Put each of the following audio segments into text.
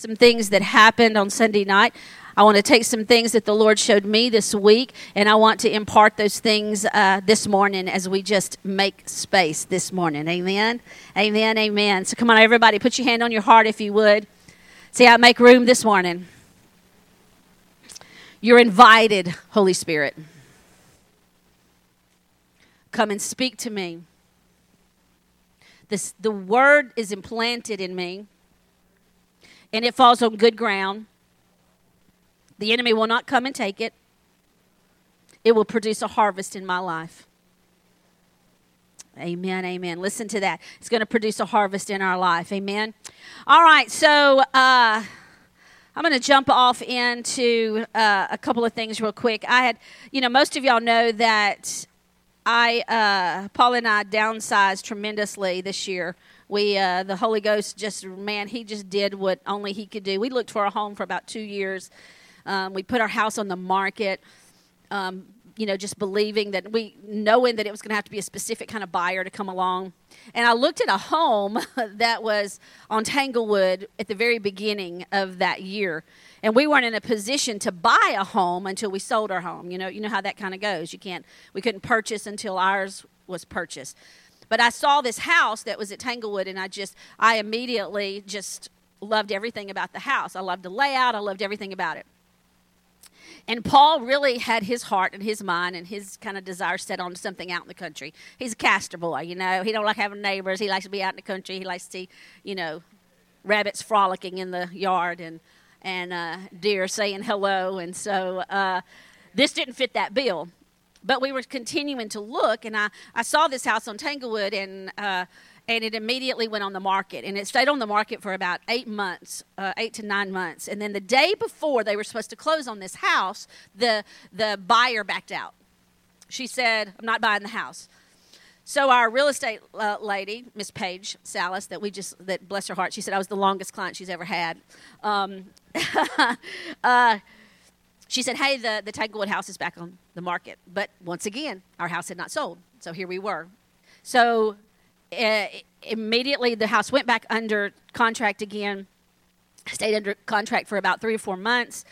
some things that happened on Sunday night. I want to take some things that the Lord showed me this week, and I want to impart those things uh, this morning as we just make space this morning. Amen. Amen. Amen. So come on, everybody, put your hand on your heart if you would. See, I make room this morning. You're invited, Holy Spirit. Come and speak to me. This, the word is implanted in me, and it falls on good ground. The enemy will not come and take it. It will produce a harvest in my life. Amen, amen. Listen to that. It's going to produce a harvest in our life. Amen. All right, so uh, I'm going to jump off into uh, a couple of things real quick. I had, you know, most of y'all know that I, uh, Paul and I downsized tremendously this year. We, uh, the Holy Ghost just, man, he just did what only he could do. We looked for a home for about two years um, we put our house on the market. Um, you know, just believing that we, knowing that it was going to have to be a specific kind of buyer to come along. And I looked at a home that was on Tanglewood at the very beginning of that year. And we weren't in a position to buy a home until we sold our home. You know, you know how that kind of goes. You can't, we couldn't purchase until ours was purchased. But I saw this house that was at Tanglewood, and I just, I immediately just loved everything about the house. I loved the layout, I loved everything about it. And Paul really had his heart and his mind and his kind of desire set on something out in the country. He's a caster boy, you know. He don't like having neighbors. He likes to be out in the country. He likes to see, you know, rabbits frolicking in the yard and and uh, deer saying hello. And so uh, this didn't fit that bill. But we were continuing to look, and I, I saw this house on Tanglewood, and uh, and it immediately went on the market and it stayed on the market for about eight months uh, eight to nine months. And then the day before they were supposed to close on this house the the buyer backed out. She said i'm not buying the house. So our real estate uh, lady miss paige salas that we just that bless her heart she said i was the longest client she's ever had. Um, uh, she said hey the, the tanglewood house is back on the market but once again our house had not sold so here we were so uh, immediately the house went back under contract again, stayed under contract for about three or four months,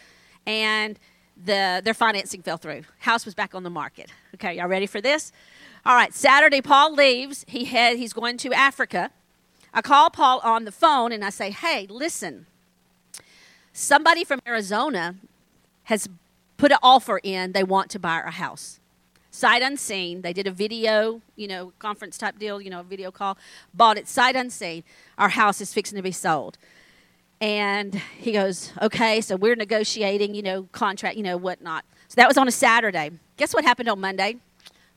and the their financing fell through. House was back on the market. Okay, y'all ready for this? All right, Saturday Paul leaves. He had he's going to Africa. I call Paul on the phone and I say, "Hey, listen. Somebody from Arizona has put an offer in. They want to buy our house sight unseen. They did a video, you know, conference type deal, you know, a video call. Bought it sight unseen. Our house is fixing to be sold. And he goes, okay, so we're negotiating, you know, contract, you know, whatnot. So that was on a Saturday. Guess what happened on Monday?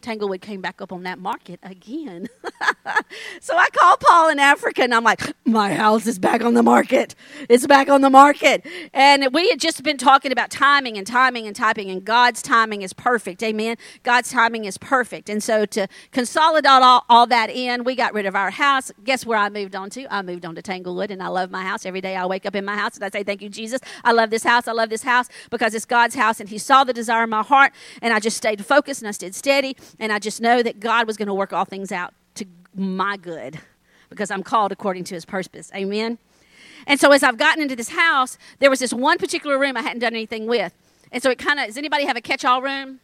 Tanglewood came back up on that market again. so I called Paul in Africa and I'm like, my house is back on the market. It's back on the market. And we had just been talking about timing and timing and typing, and God's timing is perfect. Amen. God's timing is perfect. And so to consolidate all, all that in, we got rid of our house. Guess where I moved on to? I moved on to Tanglewood and I love my house. Every day I wake up in my house and I say, Thank you, Jesus. I love this house. I love this house because it's God's house and He saw the desire in my heart. And I just stayed focused and I stayed steady and I just know that God was going to work all things out to my good because I'm called according to his purpose. Amen. And so as I've gotten into this house, there was this one particular room I hadn't done anything with. And so it kind of, does anybody have a catch all room?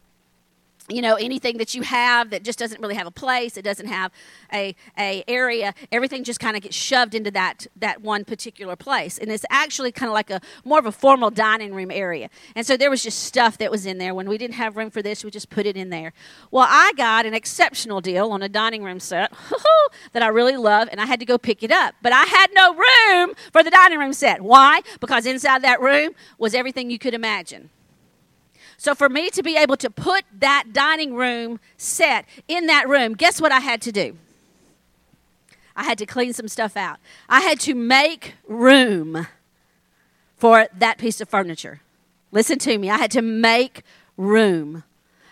You know anything that you have that just doesn't really have a place it doesn't have a, a area everything just kind of gets shoved into that that one particular place. And it's actually kind of like a more of a formal dining room area. And so there was just stuff that was in there. When we didn't have room for this we just put it in there. Well i got an exceptional deal on a dining room set that i really love and i had to go pick it up. But i had no room for the dining room set. Why? Because inside that room was everything you could imagine so for me to be able to put that dining room set in that room, guess what I had to do? I had to clean some stuff out. I had to make room for that piece of furniture. Listen to me. I had to make room.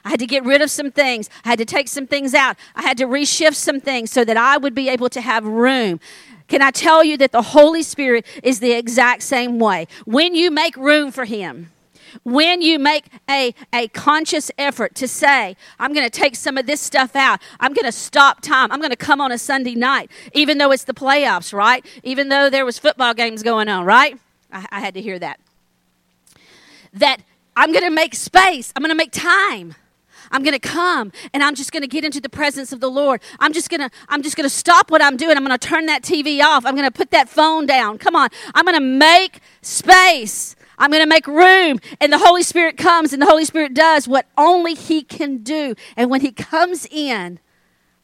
I had to get rid of some things. I had to take some things out. I had to reshift some things so that I would be able to have room. Can I tell you that the Holy Spirit is the exact same way? When you make room for Him, when you make a, a conscious effort to say, I'm going to take some of this stuff out, I'm going to stop time, I'm going to come on a Sunday night, even though it's the playoffs, right? Even though there was football games going on, right? I, I had to hear that. That I'm going to make space, I'm going to make time. I'm going to come and I'm just going to get into the presence of the Lord. I'm just going to I'm just going to stop what I'm doing. I'm going to turn that TV off. I'm going to put that phone down. Come on. I'm going to make space. I'm going to make room. And the Holy Spirit comes and the Holy Spirit does what only He can do. And when He comes in,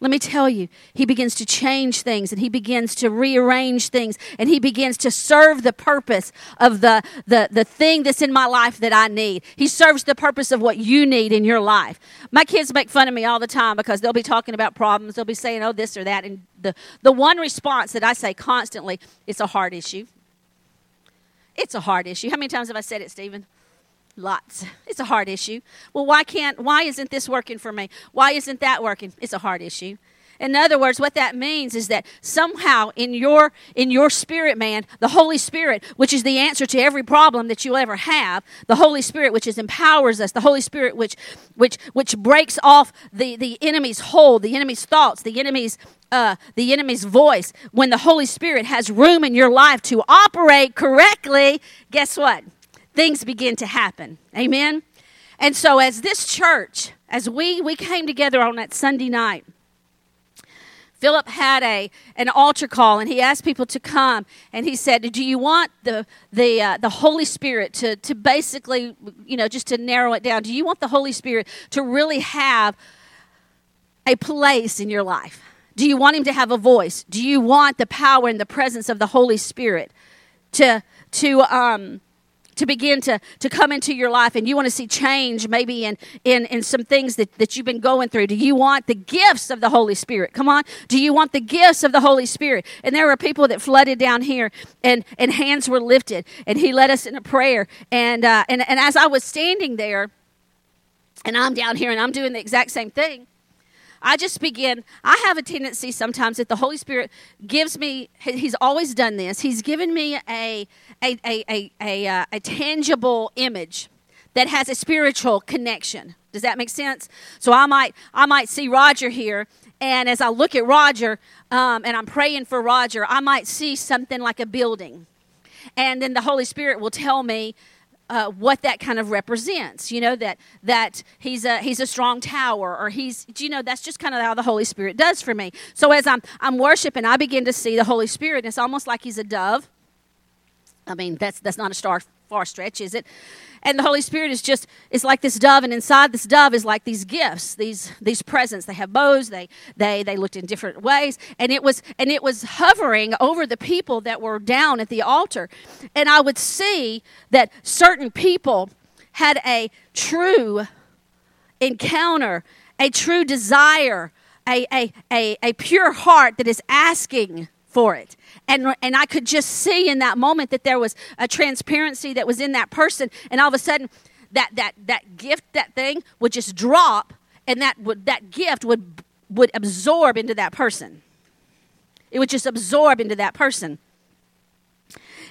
let me tell you, he begins to change things and he begins to rearrange things and he begins to serve the purpose of the, the, the thing that's in my life that I need. He serves the purpose of what you need in your life. My kids make fun of me all the time because they'll be talking about problems. They'll be saying, oh, this or that. And the, the one response that I say constantly, it's a hard issue. It's a hard issue. How many times have I said it, Stephen? Lots. It's a hard issue. Well, why can't, why isn't this working for me? Why isn't that working? It's a hard issue. In other words, what that means is that somehow in your in your spirit man, the Holy Spirit, which is the answer to every problem that you'll ever have, the Holy Spirit which is empowers us, the Holy Spirit which which which breaks off the, the enemy's hold, the enemy's thoughts, the enemy's uh, the enemy's voice. When the Holy Spirit has room in your life to operate correctly, guess what? things begin to happen. Amen. And so as this church, as we we came together on that Sunday night, Philip had a an altar call, and he asked people to come, and he said, "Do you want the the uh, the Holy Spirit to to basically, you know, just to narrow it down? Do you want the Holy Spirit to really have a place in your life? Do you want him to have a voice? Do you want the power and the presence of the Holy Spirit to to um to begin to, to come into your life and you want to see change maybe in, in, in some things that, that you've been going through? Do you want the gifts of the Holy Spirit? Come on. Do you want the gifts of the Holy Spirit? And there were people that flooded down here and, and hands were lifted and he led us in a prayer. And, uh, and, and as I was standing there and I'm down here and I'm doing the exact same thing, I just begin. I have a tendency sometimes that the Holy Spirit gives me, He's always done this. He's given me a, a, a, a, a, uh, a tangible image that has a spiritual connection. Does that make sense? So I might, I might see Roger here, and as I look at Roger um, and I'm praying for Roger, I might see something like a building. And then the Holy Spirit will tell me uh, what that kind of represents. You know that that he's a he's a strong tower, or he's you know that's just kind of how the Holy Spirit does for me. So as I'm I'm worshiping, I begin to see the Holy Spirit. It's almost like he's a dove. I mean that's that's not a star far stretch, is it? And the Holy Spirit is just is like this dove, and inside this dove is like these gifts, these these presents. They have bows. They they they looked in different ways, and it was and it was hovering over the people that were down at the altar, and I would see that certain people had a true encounter, a true desire, a a a, a pure heart that is asking for it. And and I could just see in that moment that there was a transparency that was in that person. And all of a sudden that that that gift that thing would just drop and that would that gift would would absorb into that person. It would just absorb into that person.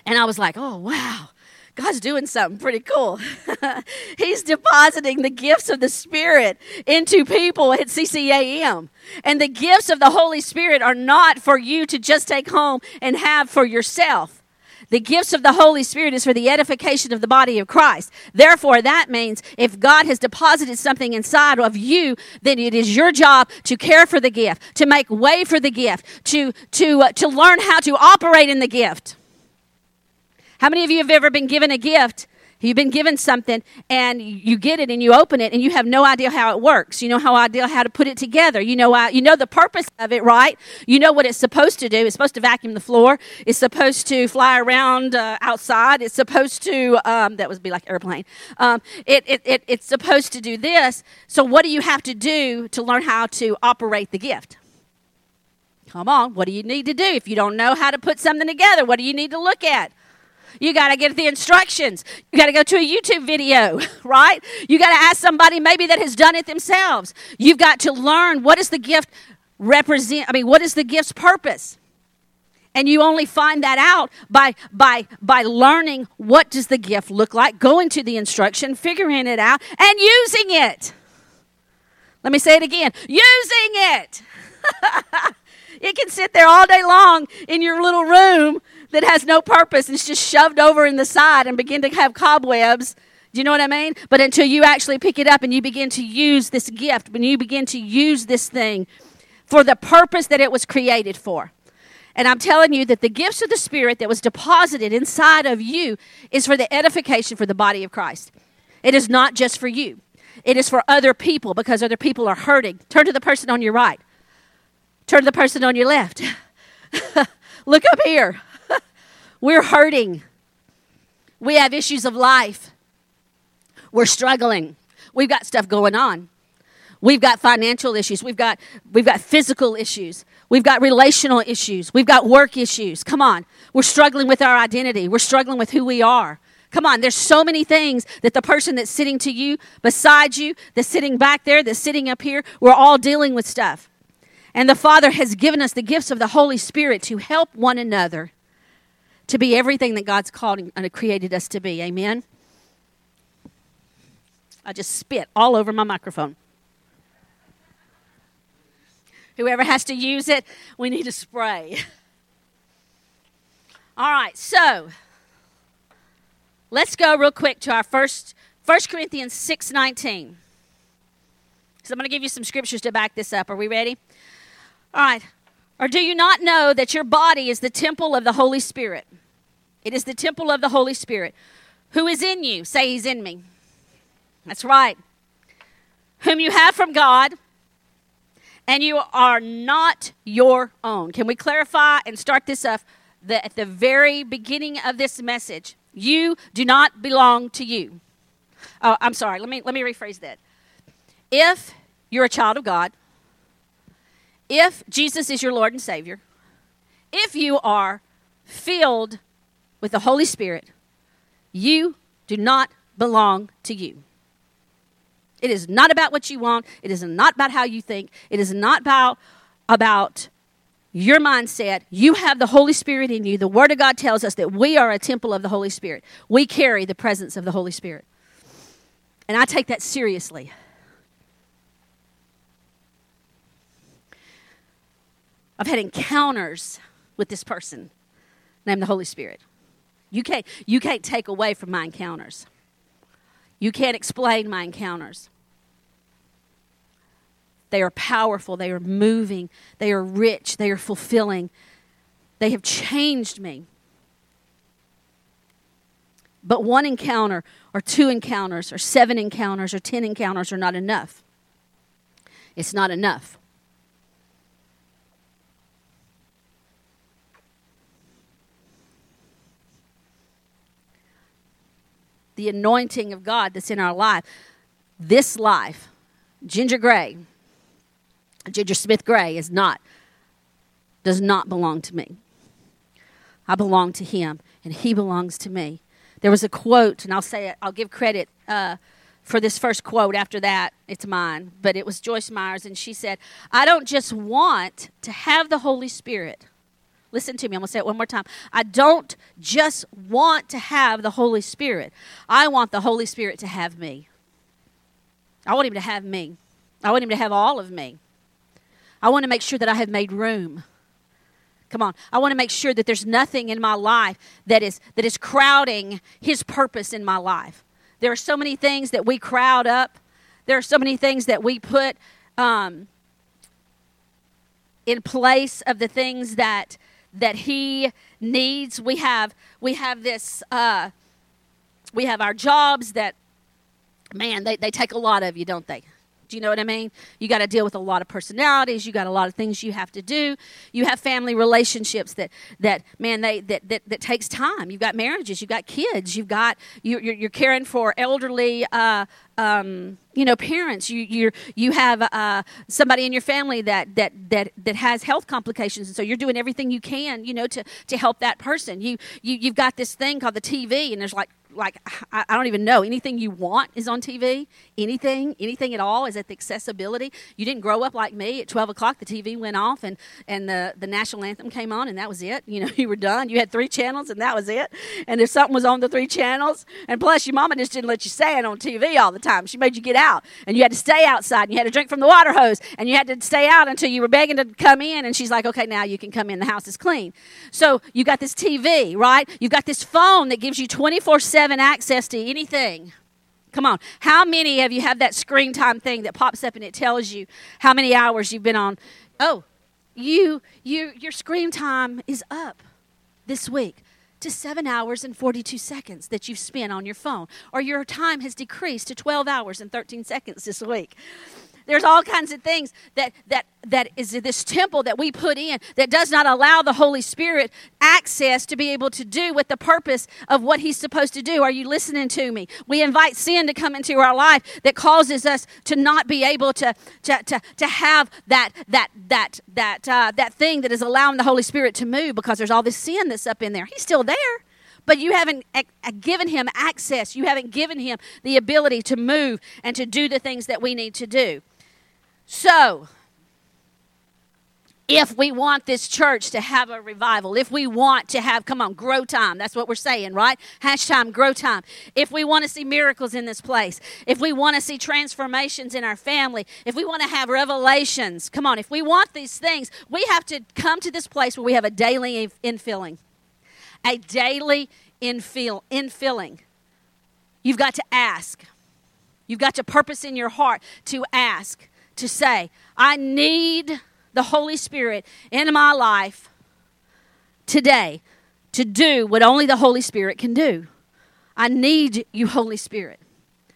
And I was like oh wow God's doing something pretty cool. He's depositing the gifts of the Spirit into people at CCAM. And the gifts of the Holy Spirit are not for you to just take home and have for yourself. The gifts of the Holy Spirit is for the edification of the body of Christ. Therefore, that means if God has deposited something inside of you, then it is your job to care for the gift, to make way for the gift, to, to, uh, to learn how to operate in the gift. How many of you have ever been given a gift? You've been given something and you get it and you open it and you have no idea how it works. You know how idea how to put it together. You know you know the purpose of it, right? You know what it's supposed to do. It's supposed to vacuum the floor. It's supposed to fly around uh, outside. It's supposed to um, that would be like airplane. Um, it, it, it it's supposed to do this. So what do you have to do to learn how to operate the gift? Come on, what do you need to do if you don't know how to put something together? What do you need to look at? You got to get the instructions. You got to go to a YouTube video, right? You got to ask somebody maybe that has done it themselves. You've got to learn what is the gift represent I mean what is the gift's purpose? And you only find that out by by by learning what does the gift look like, going to the instruction, figuring it out and using it. Let me say it again. Using it. it can sit there all day long in your little room that has no purpose and it's just shoved over in the side and begin to have cobwebs. Do you know what I mean? But until you actually pick it up and you begin to use this gift, when you begin to use this thing for the purpose that it was created for. And I'm telling you that the gifts of the Spirit that was deposited inside of you is for the edification for the body of Christ. It is not just for you, it is for other people because other people are hurting. Turn to the person on your right, turn to the person on your left. Look up here. We're hurting. We have issues of life. We're struggling. We've got stuff going on. We've got financial issues. We've got we've got physical issues. We've got relational issues. We've got work issues. Come on. We're struggling with our identity. We're struggling with who we are. Come on, there's so many things that the person that's sitting to you, beside you, that's sitting back there, that's sitting up here, we're all dealing with stuff. And the Father has given us the gifts of the Holy Spirit to help one another to be everything that God's called and created us to be. Amen. I just spit all over my microphone. Whoever has to use it, we need a spray. All right, so let's go real quick to our first 1 Corinthians 6:19. So I'm going to give you some scriptures to back this up. Are we ready? All right. Or do you not know that your body is the temple of the Holy Spirit? It is the temple of the Holy Spirit. Who is in you? Say he's in me. That's right. Whom you have from God, and you are not your own. Can we clarify and start this off at the very beginning of this message? You do not belong to you. Oh, I'm sorry. Let me let me rephrase that. If you're a child of God, if Jesus is your Lord and Savior, if you are filled with the Holy Spirit, you do not belong to you. It is not about what you want. It is not about how you think. It is not about, about your mindset. You have the Holy Spirit in you. The Word of God tells us that we are a temple of the Holy Spirit. We carry the presence of the Holy Spirit. And I take that seriously. I've had encounters with this person named the Holy Spirit. You can't, you can't take away from my encounters. You can't explain my encounters. They are powerful, they are moving, they are rich, they are fulfilling. They have changed me. But one encounter, or two encounters, or seven encounters, or ten encounters are not enough. It's not enough. The anointing of God that's in our life. This life, Ginger Gray, Ginger Smith Gray, is not, does not belong to me. I belong to him, and he belongs to me. There was a quote, and I'll say it, I'll give credit uh, for this first quote. After that, it's mine, but it was Joyce Myers, and she said, I don't just want to have the Holy Spirit. Listen to me. I'm going to say it one more time. I don't just want to have the Holy Spirit, I want the Holy Spirit to have me. I want Him to have me. I want Him to have all of me. I want to make sure that I have made room. Come on. I want to make sure that there's nothing in my life that is that is crowding his purpose in my life. There are so many things that we crowd up. There are so many things that we put um, in place of the things that that he needs. We have we have this uh, we have our jobs that man they, they take a lot of you, don't they? Do you know what I mean? You got to deal with a lot of personalities. You got a lot of things you have to do. You have family relationships that that man they that that, that takes time. You've got marriages. You've got kids. You've got you, you're, you're caring for elderly. Uh, um, you know, parents. You you you have uh, somebody in your family that that that that has health complications, and so you're doing everything you can, you know, to to help that person. You you you've got this thing called the TV, and there's like like I, I, don't even know anything you want is on TV. Anything, anything at all is at the accessibility. You didn't grow up like me. At twelve o'clock, the TV went off and and the the national anthem came on, and that was it. You know, you were done. You had three channels, and that was it. And if something was on the three channels, and plus your mama just didn't let you stand on TV all the time time. She made you get out, and you had to stay outside, and you had to drink from the water hose, and you had to stay out until you were begging to come in. And she's like, okay, now you can come in. The house is clean. So you got this TV, right? You've got this phone that gives you 24 7 access to anything. Come on. How many of you have that screen time thing that pops up and it tells you how many hours you've been on? Oh, you, you, your screen time is up this week to 7 hours and 42 seconds that you've spent on your phone, or your time has decreased to 12 hours and 13 seconds this week. There's all kinds of things that that that is this temple that we put in that does not allow the Holy Spirit access to be able to do with the purpose of what He's supposed to do. Are you listening to me? We invite sin to come into our life that causes us to not be able to to to, to have that that that that uh, that thing that is allowing the Holy Spirit to move because there's all this sin that's up in there. He's still there but you haven't given him access. You haven't given him the ability to move and to do the things that we need to do. So, if we want this church to have a revival, if we want to have, come on, grow time, that's what we're saying, right? Hashtag grow time. If we want to see miracles in this place, if we want to see transformations in our family, if we want to have revelations, come on, if we want these things, we have to come to this place where we have a daily infilling. A daily infill, infilling. You've got to ask. You've got to purpose in your heart to ask to say, I need the Holy Spirit in my life today to do what only the Holy Spirit can do. I need you, Holy Spirit.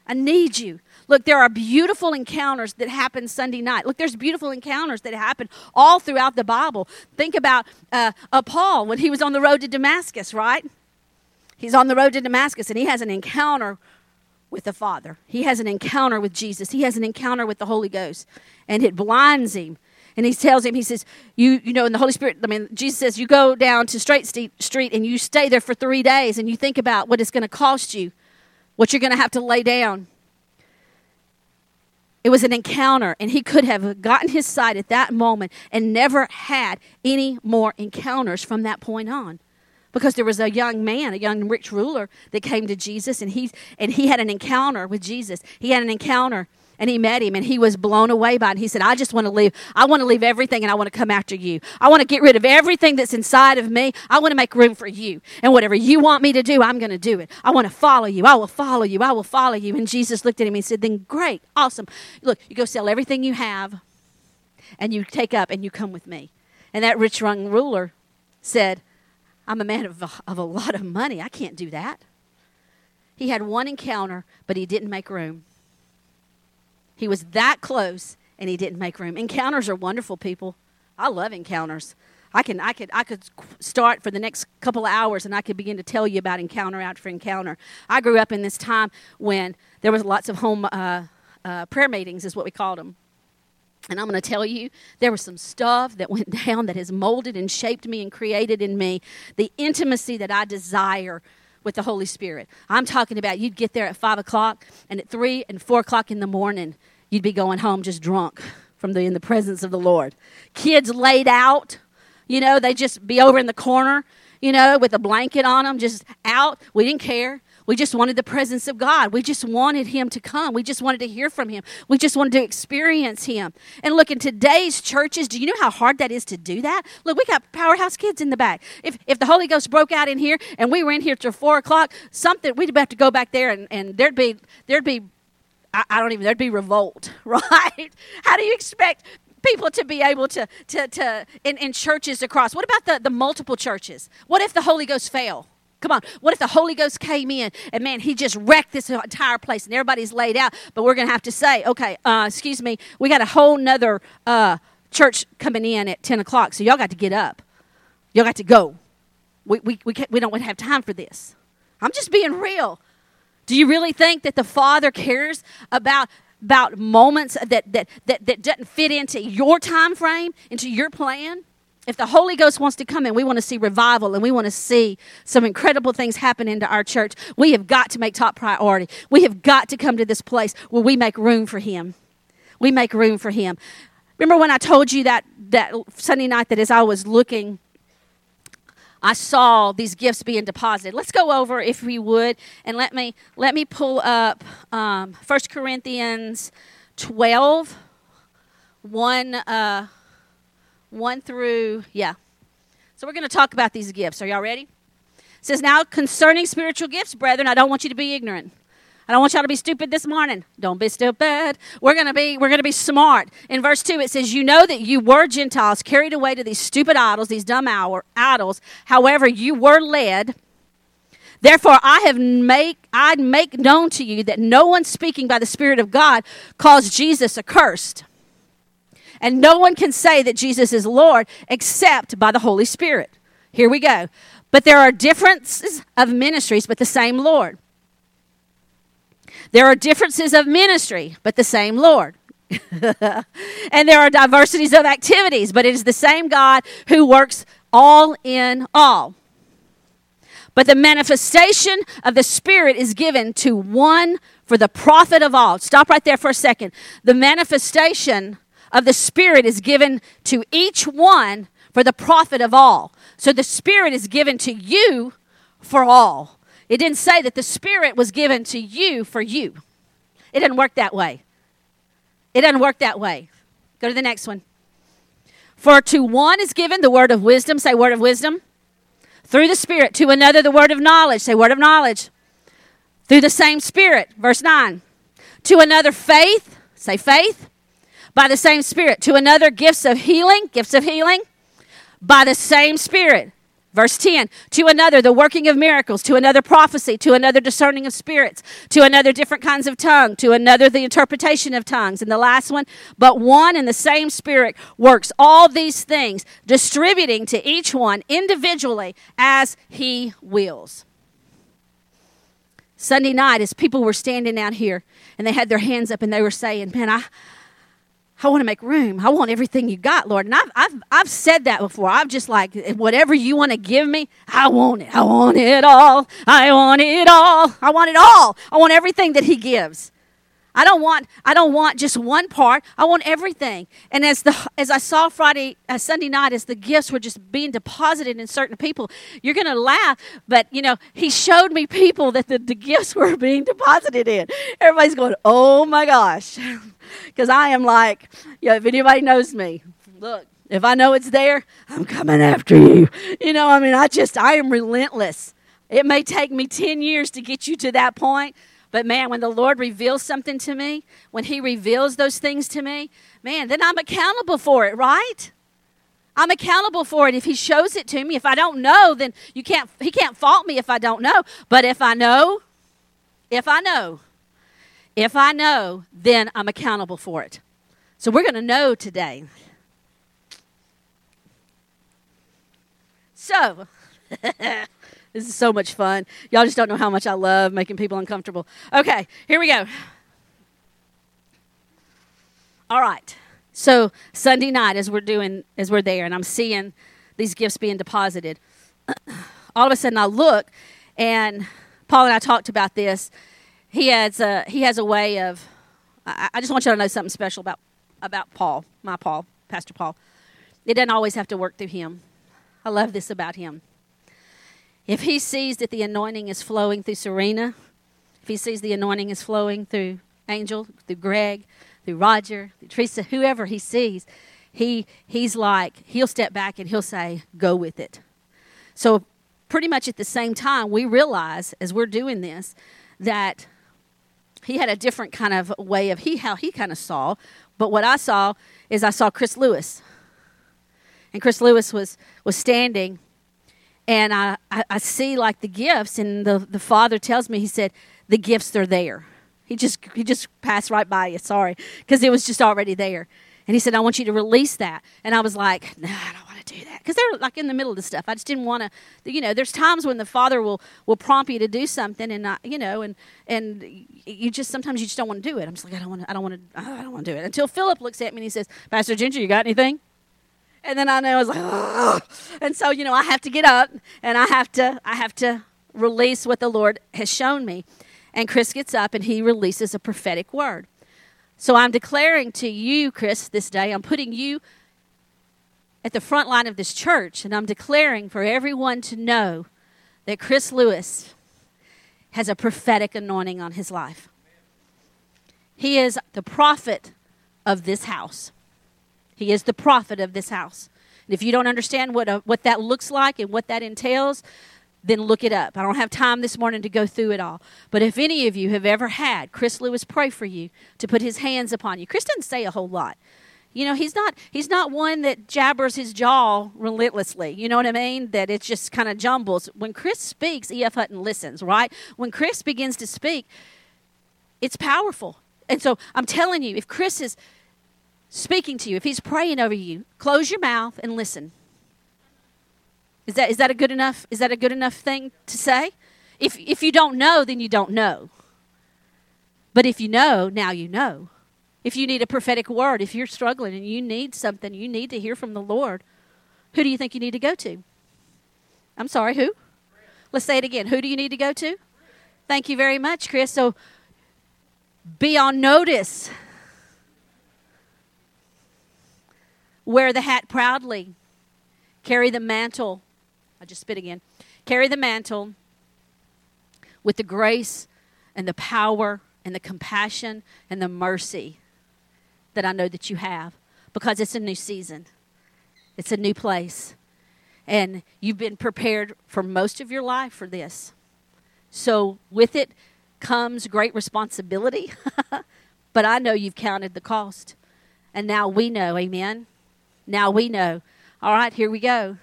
I need you. Look, there are beautiful encounters that happen Sunday night. Look, there's beautiful encounters that happen all throughout the Bible. Think about uh, uh, Paul when he was on the road to Damascus, right? He's on the road to Damascus and he has an encounter with the Father. He has an encounter with Jesus. He has an encounter with the Holy Ghost. And it blinds him. And he tells him, he says, you, you know, in the Holy Spirit, I mean, Jesus says, you go down to Straight Street and you stay there for three days and you think about what it's going to cost you, what you're going to have to lay down. It was an encounter, and he could have gotten his sight at that moment and never had any more encounters from that point on because there was a young man, a young rich ruler that came to Jesus and he and he had an encounter with Jesus. He had an encounter and he met him and he was blown away by it. He said, I just want to leave. I want to leave everything and I want to come after you. I want to get rid of everything that's inside of me. I want to make room for you. And whatever you want me to do, I'm going to do it. I want to follow you. I will follow you. I will follow you. And Jesus looked at him and said, Then great, awesome. Look, you go sell everything you have and you take up and you come with me. And that rich young ruler said, I'm a man of a, of a lot of money. I can't do that. He had one encounter, but he didn't make room. He was that close and he didn't make room. Encounters are wonderful, people. I love encounters. I can I could I could start for the next couple of hours and I could begin to tell you about encounter after encounter. I grew up in this time when there was lots of home uh, uh, prayer meetings, is what we called them. And I'm going to tell you, there was some stuff that went down that has molded and shaped me and created in me the intimacy that I desire with the Holy Spirit. I'm talking about you'd get there at 5 o'clock, and at 3 and 4 o'clock in the morning, you'd be going home just drunk from the, in the presence of the Lord. Kids laid out, you know, they just be over in the corner, you know, with a blanket on them, just out. We didn't care. We just wanted the presence of God. We just wanted Him to come. We just wanted to hear from Him. We just wanted to experience Him. And look, in today's churches, do you know how hard that is to do that? Look, we got powerhouse kids in the back. If, if the Holy Ghost broke out in here and we were in here till 4 o'clock, something, we'd have to go back there and, and there'd be, there'd be, I, I don't even, there'd be revolt, right? How do you expect people to be able to, to, to in, in churches across. What about the, the multiple churches? What if the Holy Ghost fail? Come on. What if the Holy Ghost came in and man, he just wrecked this entire place and everybody's laid out? But we're going to have to say, okay, uh, excuse me, we got a whole nother uh, church coming in at 10 o'clock. So y'all got to get up. Y'all got to go. We, we, we, we don't have time for this. I'm just being real. Do you really think that the Father cares about about moments that, that, that, that doesn't fit into your time frame, into your plan? If the Holy Ghost wants to come in, we want to see revival and we want to see some incredible things happen into our church. We have got to make top priority. We have got to come to this place where we make room for Him. We make room for Him. Remember when I told you that, that Sunday night that as I was looking I saw these gifts being deposited. Let's go over, if we would, and let me let me pull up um, 1 Corinthians 12, 1, uh, 1 through, yeah. So we're going to talk about these gifts. Are y'all ready? It says, Now concerning spiritual gifts, brethren, I don't want you to be ignorant. I don't want y'all to be stupid this morning. Don't be stupid. We're gonna be we're gonna be smart. In verse two, it says, "You know that you were Gentiles, carried away to these stupid idols, these dumb hour, idols. However, you were led. Therefore, I have make I make known to you that no one speaking by the Spirit of God calls Jesus accursed." And no one can say that Jesus is Lord except by the Holy Spirit. Here we go. But there are differences of ministries, but the same Lord. There are differences of ministry, but the same Lord. and there are diversities of activities, but it is the same God who works all in all. But the manifestation of the Spirit is given to one for the profit of all. Stop right there for a second. The manifestation of the Spirit is given to each one for the profit of all. So the Spirit is given to you for all. It didn't say that the Spirit was given to you for you. It doesn't work that way. It doesn't work that way. Go to the next one. For to one is given the word of wisdom, say word of wisdom, through the Spirit. To another, the word of knowledge, say word of knowledge, through the same Spirit. Verse 9. To another, faith, say faith, by the same Spirit. To another, gifts of healing, gifts of healing, by the same Spirit. Verse 10 To another, the working of miracles, to another, prophecy, to another, discerning of spirits, to another, different kinds of tongue, to another, the interpretation of tongues. And the last one, but one and the same Spirit works all these things, distributing to each one individually as he wills. Sunday night, as people were standing out here and they had their hands up and they were saying, Man, I, I want to make room. I want everything you got, Lord. And I've, I've, I've said that before. I've just like, whatever you want to give me, I want it. I want it all. I want it all. I want it all. I want everything that He gives. I don't want I don't want just one part. I want everything. And as the as I saw Friday uh, Sunday night as the gifts were just being deposited in certain people, you're going to laugh, but you know, he showed me people that the, the gifts were being deposited in. Everybody's going, "Oh my gosh." Cuz I am like, yeah, if anybody knows me, look, if I know it's there, I'm coming after you. You know, I mean, I just I am relentless. It may take me 10 years to get you to that point, but man, when the Lord reveals something to me, when He reveals those things to me, man, then I'm accountable for it, right? I'm accountable for it if He shows it to me. If I don't know, then you can't. He can't fault me if I don't know. But if I know, if I know, if I know, then I'm accountable for it. So we're going to know today. So. This is so much fun. Y'all just don't know how much I love making people uncomfortable. Okay, here we go. All right. So Sunday night, as we're doing, as we're there, and I'm seeing these gifts being deposited, all of a sudden I look, and Paul and I talked about this. He has a he has a way of. I, I just want you to know something special about about Paul, my Paul, Pastor Paul. It doesn't always have to work through him. I love this about him. If he sees that the anointing is flowing through Serena, if he sees the anointing is flowing through Angel, through Greg, through Roger, through Teresa, whoever he sees, he he's like he'll step back and he'll say, "Go with it." So pretty much at the same time, we realize as we're doing this that he had a different kind of way of he how he kind of saw. But what I saw is I saw Chris Lewis, and Chris Lewis was was standing. And I, I, I, see like the gifts. And the, the father tells me he said the gifts are there. He just he just passed right by you. Sorry. Because it was just already there. And he said i want you to release that. And i was like no i don't want do that because they're like in the middle of the stuff i just didn't want to you know there's times when the father will will prompt you to do something and not you know and and you just sometimes you just don't want to do it i'm just like i don't want to i don't want to i don't want to do it until philip looks at me and he says pastor ginger you got anything and then I know I was like, Ugh. and so you know I have to get up and I have to I have to release what the Lord has shown me. And Chris gets up and he releases a prophetic word. So I'm declaring to you, Chris, this day, I'm putting you at the front line of this church, and I'm declaring for everyone to know that Chris Lewis has a prophetic anointing on his life. He is the prophet of this house. He is the prophet of this house. And if you don't understand what, a, what that looks like and what that entails, then look it up. I don't have time this morning to go through it all. But if any of you have ever had Chris Lewis pray for you to put his hands upon you, Chris doesn't say a whole lot. You know, he's not he's not one that jabbers his jaw relentlessly. You know what I mean? That it just kind of jumbles. When Chris speaks, E.F. Hutton listens, right? When Chris begins to speak, it's powerful. And so I'm telling you, if Chris is speaking to you, if he's praying over you, close your mouth and listen. Is that is that a good enough is that a good enough thing to say? If if you don't know, then you don't know. But if you know, now you know. If you need a prophetic word, if you're struggling and you need something, you need to hear from the Lord, who do you think you need to go to? I'm sorry, who? Let's say it again. Who do you need to go to? Thank you very much, Chris. So be on notice. Wear the hat proudly. Carry the mantle. I just spit again. Carry the mantle with the grace and the power and the compassion and the mercy that I know that you have because it's a new season, it's a new place. And you've been prepared for most of your life for this. So, with it comes great responsibility, but I know you've counted the cost. And now we know, amen. Now we know. All right, here we go.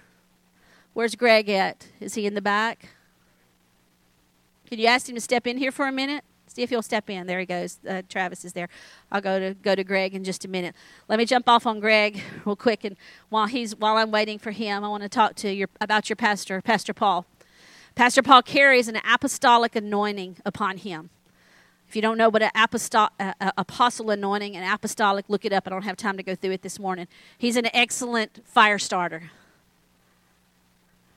Where's Greg at? Is he in the back? Can you ask him to step in here for a minute? See if you'll step in. There he goes. Uh, Travis is there. I'll go to go to Greg in just a minute. Let me jump off on Greg real quick, and while he's while I'm waiting for him, I want to talk to you about your pastor, Pastor Paul. Pastor Paul carries an apostolic anointing upon him. If you don't know what an apostol, uh, apostle anointing and apostolic, look it up. I don't have time to go through it this morning. He's an excellent fire starter.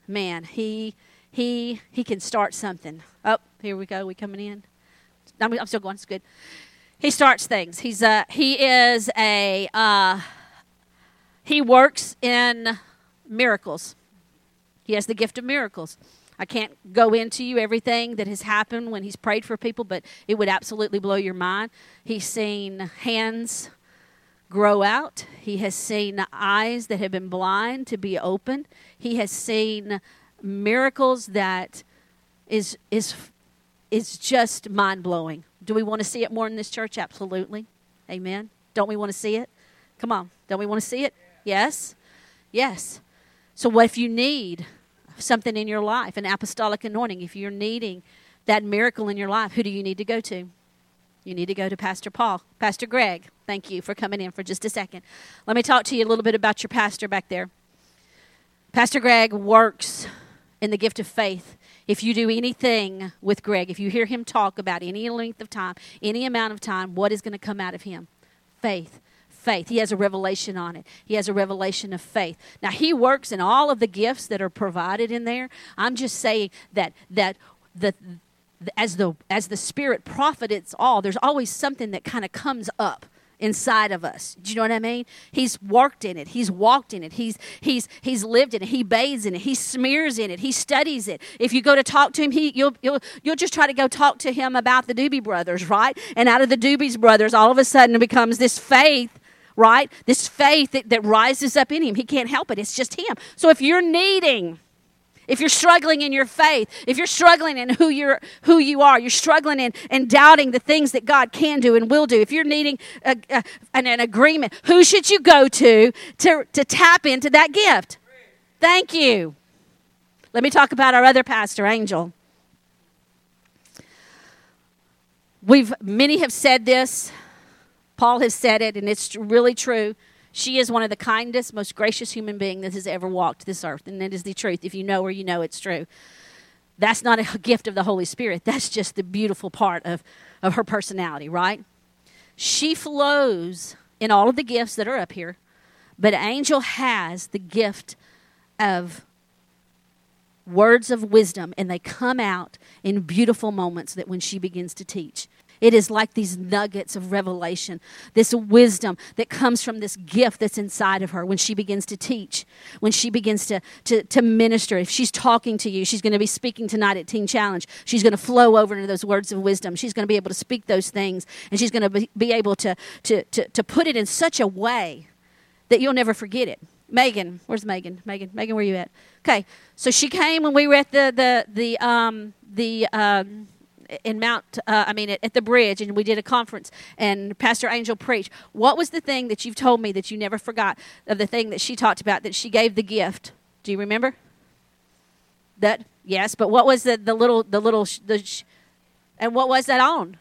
Man, he he he can start something. Oh, here we go. We coming in. I'm, I'm still going. It's good. He starts things. He's a, he is a uh, he works in miracles. He has the gift of miracles. I can't go into you everything that has happened when he's prayed for people, but it would absolutely blow your mind. He's seen hands grow out. He has seen eyes that have been blind to be opened. He has seen miracles that is is is just mind blowing. Do we want to see it more in this church? Absolutely. Amen. Don't we want to see it? Come on. Don't we want to see it? Yes. Yes. So, what if you need something in your life, an apostolic anointing? If you're needing that miracle in your life, who do you need to go to? You need to go to Pastor Paul. Pastor Greg, thank you for coming in for just a second. Let me talk to you a little bit about your pastor back there. Pastor Greg works in the gift of faith if you do anything with Greg, if you hear him talk about any length of time, any amount of time, what is going to come out of him? Faith. Faith. He has a revelation on it. He has a revelation of faith. Now he works in all of the gifts that are provided in there. I'm just saying that that the as the as the spirit profits all, there's always something that kind of comes up inside of us. Do you know what I mean? He's worked in it. He's walked in it. He's he's he's lived in it. He bathes in it. He smears in it. He studies it. If you go to talk to him, he you'll you'll you'll just try to go talk to him about the Doobie brothers, right? And out of the Doobie brothers, all of a sudden it becomes this faith right? This faith that, that rises up in him. He can't help it. It's just him. So if you're needing if you're struggling in your faith, if you're struggling in who you're who you are, you're struggling in and doubting the things that God can do and will do. If you're needing a, a, an, an agreement, who should you go to, to to tap into that gift? Thank you. Let me talk about our other pastor, Angel. We've many have said this. Paul has said it, and it's really true. She is one of the kindest, most gracious human being that has ever walked this earth, and it is the truth. If you know her, you know it's true. That's not a gift of the Holy Spirit. That's just the beautiful part of, of her personality, right? She flows in all of the gifts that are up here, but Angel has the gift of words of wisdom, and they come out in beautiful moments that when she begins to teach. It is like these nuggets of revelation, this wisdom that comes from this gift that's inside of her when she begins to teach, when she begins to, to, to minister. If she's talking to you, she's going to be speaking tonight at Teen Challenge. She's going to flow over into those words of wisdom. She's going to be able to speak those things, and she's going to be, be able to, to, to, to put it in such a way that you'll never forget it. Megan, where's Megan? Megan, Megan, where are you at? Okay, so she came when we were at the the the um the um in Mount, uh, I mean, at, at, the bridge, and we did a conference, and Pastor Angel preached. What was the thing that you've told me that you never forgot of the thing that she talked about that she gave the gift? Do you remember? That yes, but what was the the little the little the, and what was that on?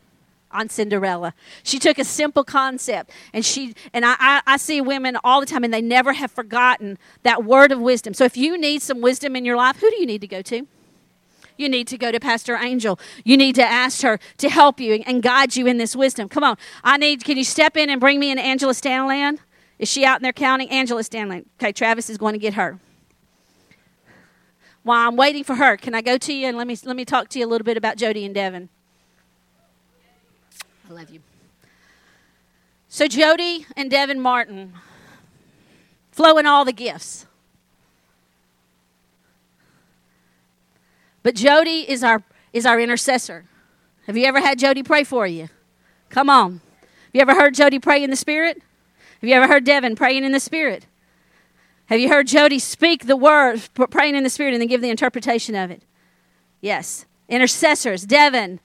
On Cinderella. She took a simple concept and she and I, I, I see women all the time and they never have forgotten that word of wisdom. So if you need some wisdom in your life, who do you need to go to? You need to go to Pastor Angel. You need to ask her to help you and guide you in this wisdom. Come on. I need, can you step in and bring me an Angela Stanland? Is she out in there counting? Angela Stanland. Okay, Travis is going to get her. While I'm waiting for her, can I go to you and let me, let me talk to you a little bit about Jody and Devin? I love you. So, Jody and Devin Martin, flowing all the gifts. But Jody is our is our intercessor. Have you ever had Jody pray for you? Come on. Have you ever heard Jody pray in the spirit? Have you ever heard Devin praying in the spirit? Have you heard Jody speak the word, praying in the spirit, and then give the interpretation of it? Yes. Intercessors, Devin,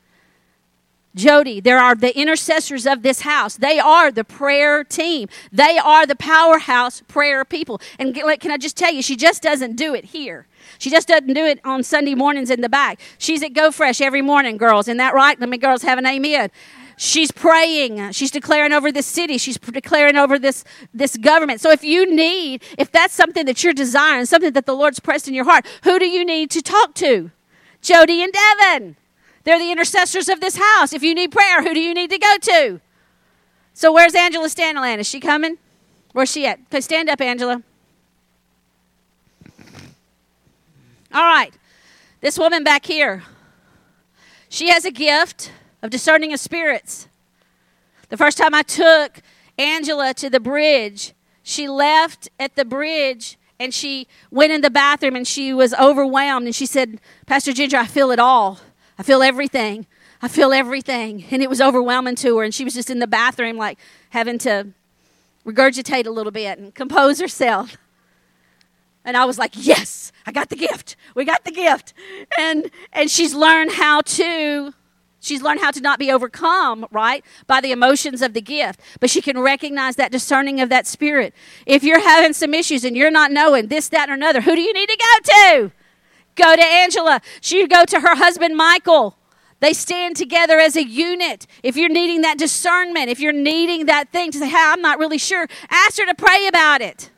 Jody, there are the intercessors of this house. They are the prayer team. They are the powerhouse prayer people. And can I just tell you, she just doesn't do it here. She just doesn't do it on Sunday mornings in the back. She's at Go Fresh every morning, girls. Isn't that right? Let me, girls, have an amen. She's praying. She's declaring over this city. She's declaring over this, this government. So if you need, if that's something that you're desiring, something that the Lord's pressed in your heart, who do you need to talk to? Jody and Devin. They're the intercessors of this house. If you need prayer, who do you need to go to? So where's Angela Stanland? Is she coming? Where's she at? Stand up, Angela. All right. This woman back here, she has a gift of discerning of spirits. The first time I took Angela to the bridge, she left at the bridge and she went in the bathroom and she was overwhelmed and she said, Pastor Ginger, I feel it all. I feel everything. I feel everything. And it was overwhelming to her. And she was just in the bathroom, like having to regurgitate a little bit and compose herself. And I was like, yes, I got the gift. We got the gift. And and she's learned how to she's learned how to not be overcome, right, by the emotions of the gift. But she can recognize that discerning of that spirit. If you're having some issues and you're not knowing this, that, or another, who do you need to go to? Go to Angela. She go to her husband Michael. They stand together as a unit. If you're needing that discernment, if you're needing that thing to say, hey, I'm not really sure, ask her to pray about it.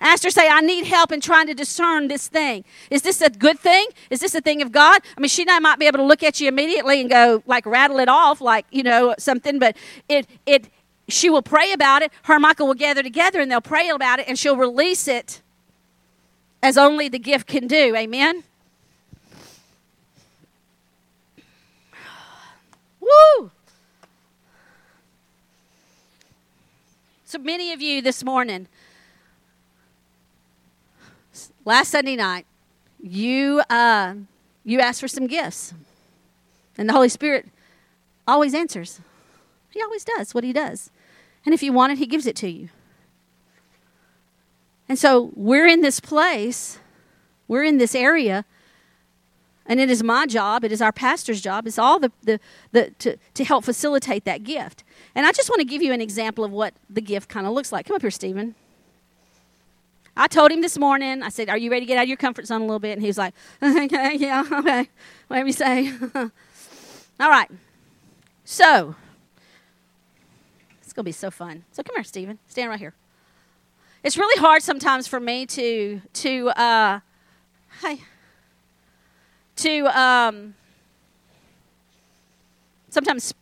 Ask her, say, I need help in trying to discern this thing. Is this a good thing? Is this a thing of God? I mean, she and I might be able to look at you immediately and go, like, rattle it off, like, you know, something, but it, it, she will pray about it. Her and Michael will gather together and they'll pray about it and she'll release it as only the gift can do. Amen? Woo! So many of you this morning last Sunday night, you uh, you asked for some gifts, and the Holy Spirit always answers. He always does what He does, and if you want it, He gives it to you. And so we're in this place, we're in this area, and it is my job, it is our pastor's job, it's all the, the, the to, to help facilitate that gift. And I just want to give you an example of what the gift kind of looks like. Come up here, Stephen. I told him this morning, I said, Are you ready to get out of your comfort zone a little bit? And he was like, Okay, yeah, okay. Whatever you say. All right. So, it's going to be so fun. So, come here, Stephen. Stand right here. It's really hard sometimes for me to, to, uh, hi, to, um, sometimes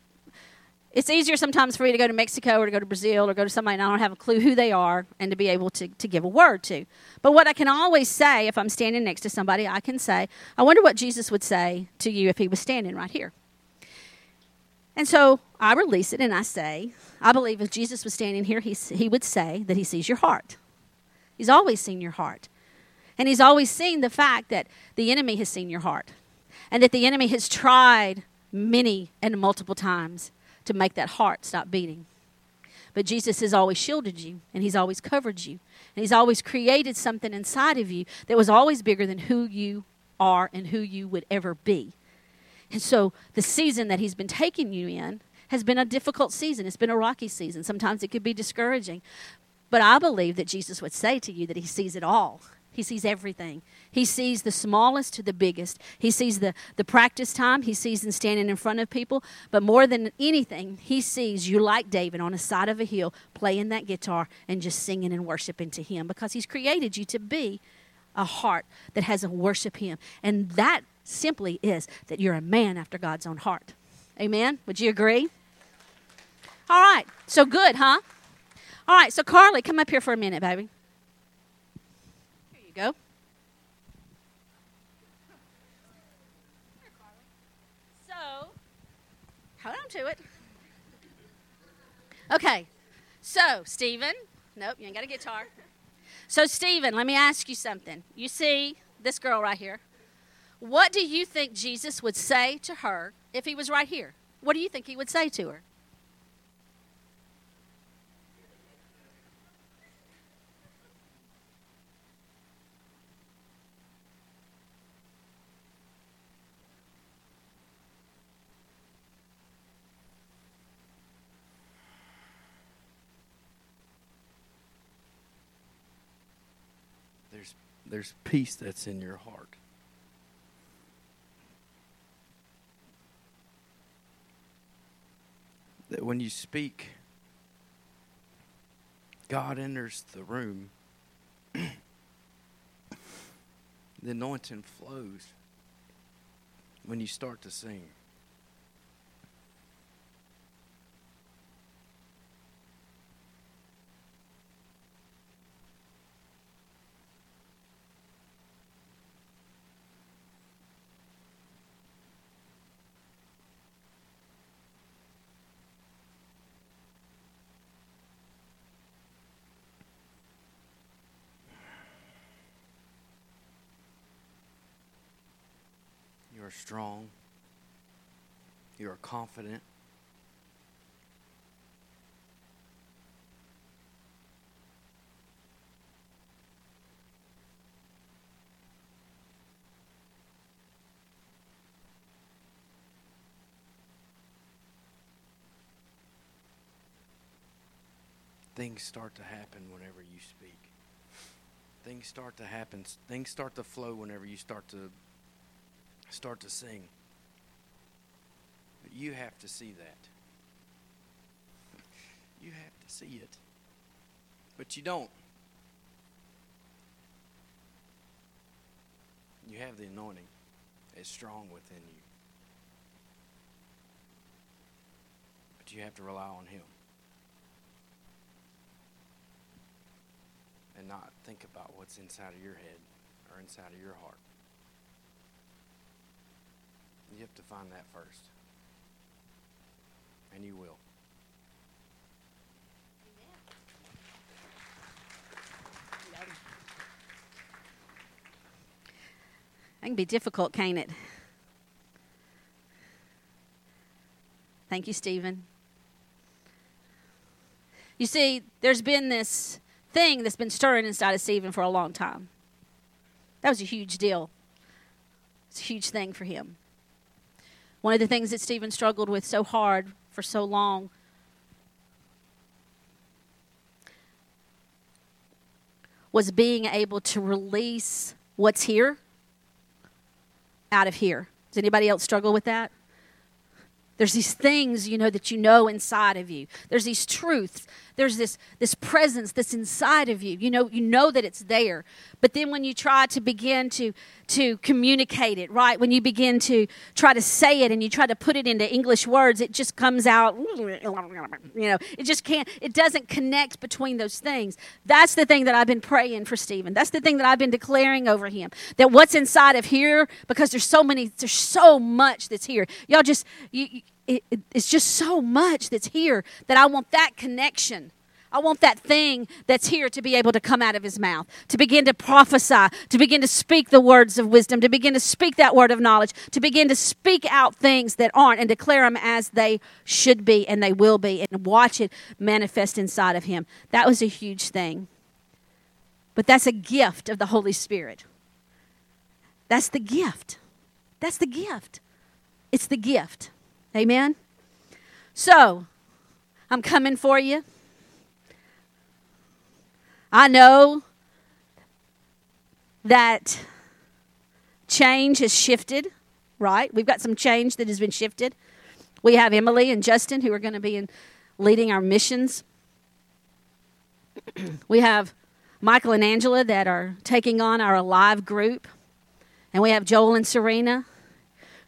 it's easier sometimes for me to go to Mexico or to go to Brazil or go to somebody and I don't have a clue who they are and to be able to, to give a word to. But what I can always say if I'm standing next to somebody, I can say, I wonder what Jesus would say to you if he was standing right here. And so I release it and I say, I believe if Jesus was standing here, he, he would say that he sees your heart. He's always seen your heart. And he's always seen the fact that the enemy has seen your heart and that the enemy has tried many and multiple times to make that heart stop beating. But Jesus has always shielded you and he's always covered you and he's always created something inside of you that was always bigger than who you are and who you would ever be. And so the season that he's been taking you in has been a difficult season. It's been a rocky season. Sometimes it could be discouraging. But I believe that Jesus would say to you that he sees it all. He sees everything. He sees the smallest to the biggest. He sees the, the practice time. He sees them standing in front of people. But more than anything, he sees you like David on the side of a hill playing that guitar and just singing and worshiping to him because he's created you to be a heart that has a worship him. And that simply is that you're a man after God's own heart. Amen? Would you agree? All right. So good, huh? All right. So, Carly, come up here for a minute, baby. Here you go. So, hold on to it. Okay. So, Stephen. Nope, you ain't got a guitar. So, Stephen, let me ask you something. You see this girl right here? What do you think Jesus would say to her if he was right here? What do you think he would say to her? There's peace that's in your heart. That when you speak, God enters the room. the anointing flows when you start to sing. Strong. You are confident. Things start to happen whenever you speak. Things start to happen. Things start to flow whenever you start to start to sing. But you have to see that. You have to see it. But you don't. You have the anointing. It's strong within you. But you have to rely on Him. And not think about what's inside of your head or inside of your heart. You have to find that first. And you will. That can be difficult, can't it? Thank you, Stephen. You see, there's been this thing that's been stirring inside of Stephen for a long time. That was a huge deal. It's a huge thing for him. One of the things that Stephen struggled with so hard for so long was being able to release what's here out of here. Does anybody else struggle with that? There's these things, you know, that you know inside of you. There's these truths. There's this this presence that's inside of you. You know, you know that it's there. But then when you try to begin to to communicate it, right? When you begin to try to say it and you try to put it into English words, it just comes out, you know, it just can't, it doesn't connect between those things. That's the thing that I've been praying for Stephen. That's the thing that I've been declaring over him. That what's inside of here, because there's so many, there's so much that's here. Y'all just, you, it, it, it's just so much that's here that I want that connection. I want that thing that's here to be able to come out of his mouth, to begin to prophesy, to begin to speak the words of wisdom, to begin to speak that word of knowledge, to begin to speak out things that aren't and declare them as they should be and they will be and watch it manifest inside of him. That was a huge thing. But that's a gift of the Holy Spirit. That's the gift. That's the gift. It's the gift. Amen? So, I'm coming for you. I know that change has shifted, right? We've got some change that has been shifted. We have Emily and Justin who are going to be in leading our missions. we have Michael and Angela that are taking on our Alive group. And we have Joel and Serena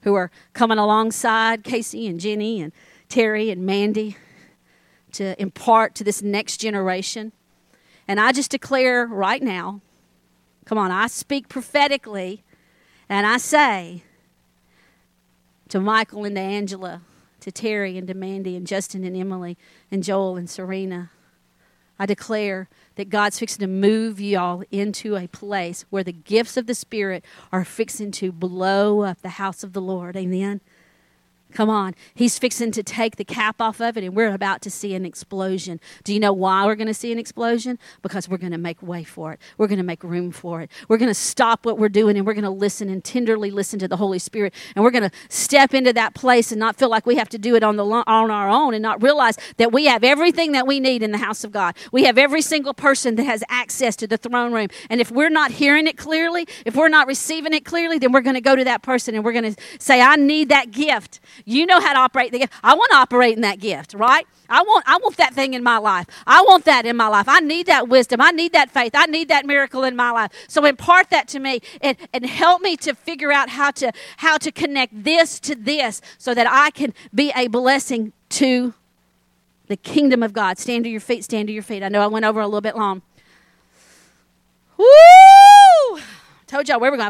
who are coming alongside Casey and Jenny and Terry and Mandy to impart to this next generation. And I just declare right now, come on, I speak prophetically and I say to Michael and to Angela, to Terry and to Mandy and Justin and Emily and Joel and Serena, I declare that God's fixing to move y'all into a place where the gifts of the Spirit are fixing to blow up the house of the Lord. Amen. Come on. He's fixing to take the cap off of it, and we're about to see an explosion. Do you know why we're going to see an explosion? Because we're going to make way for it. We're going to make room for it. We're going to stop what we're doing, and we're going to listen and tenderly listen to the Holy Spirit. And we're going to step into that place and not feel like we have to do it on, the, on our own and not realize that we have everything that we need in the house of God. We have every single person that has access to the throne room. And if we're not hearing it clearly, if we're not receiving it clearly, then we're going to go to that person and we're going to say, I need that gift. You know how to operate the gift. I want to operate in that gift, right? I want, I want that thing in my life. I want that in my life. I need that wisdom. I need that faith. I need that miracle in my life. So impart that to me and, and help me to figure out how to how to connect this to this so that I can be a blessing to the kingdom of God. Stand to your feet, stand to your feet. I know I went over a little bit long. Woo! Told y'all where we're going.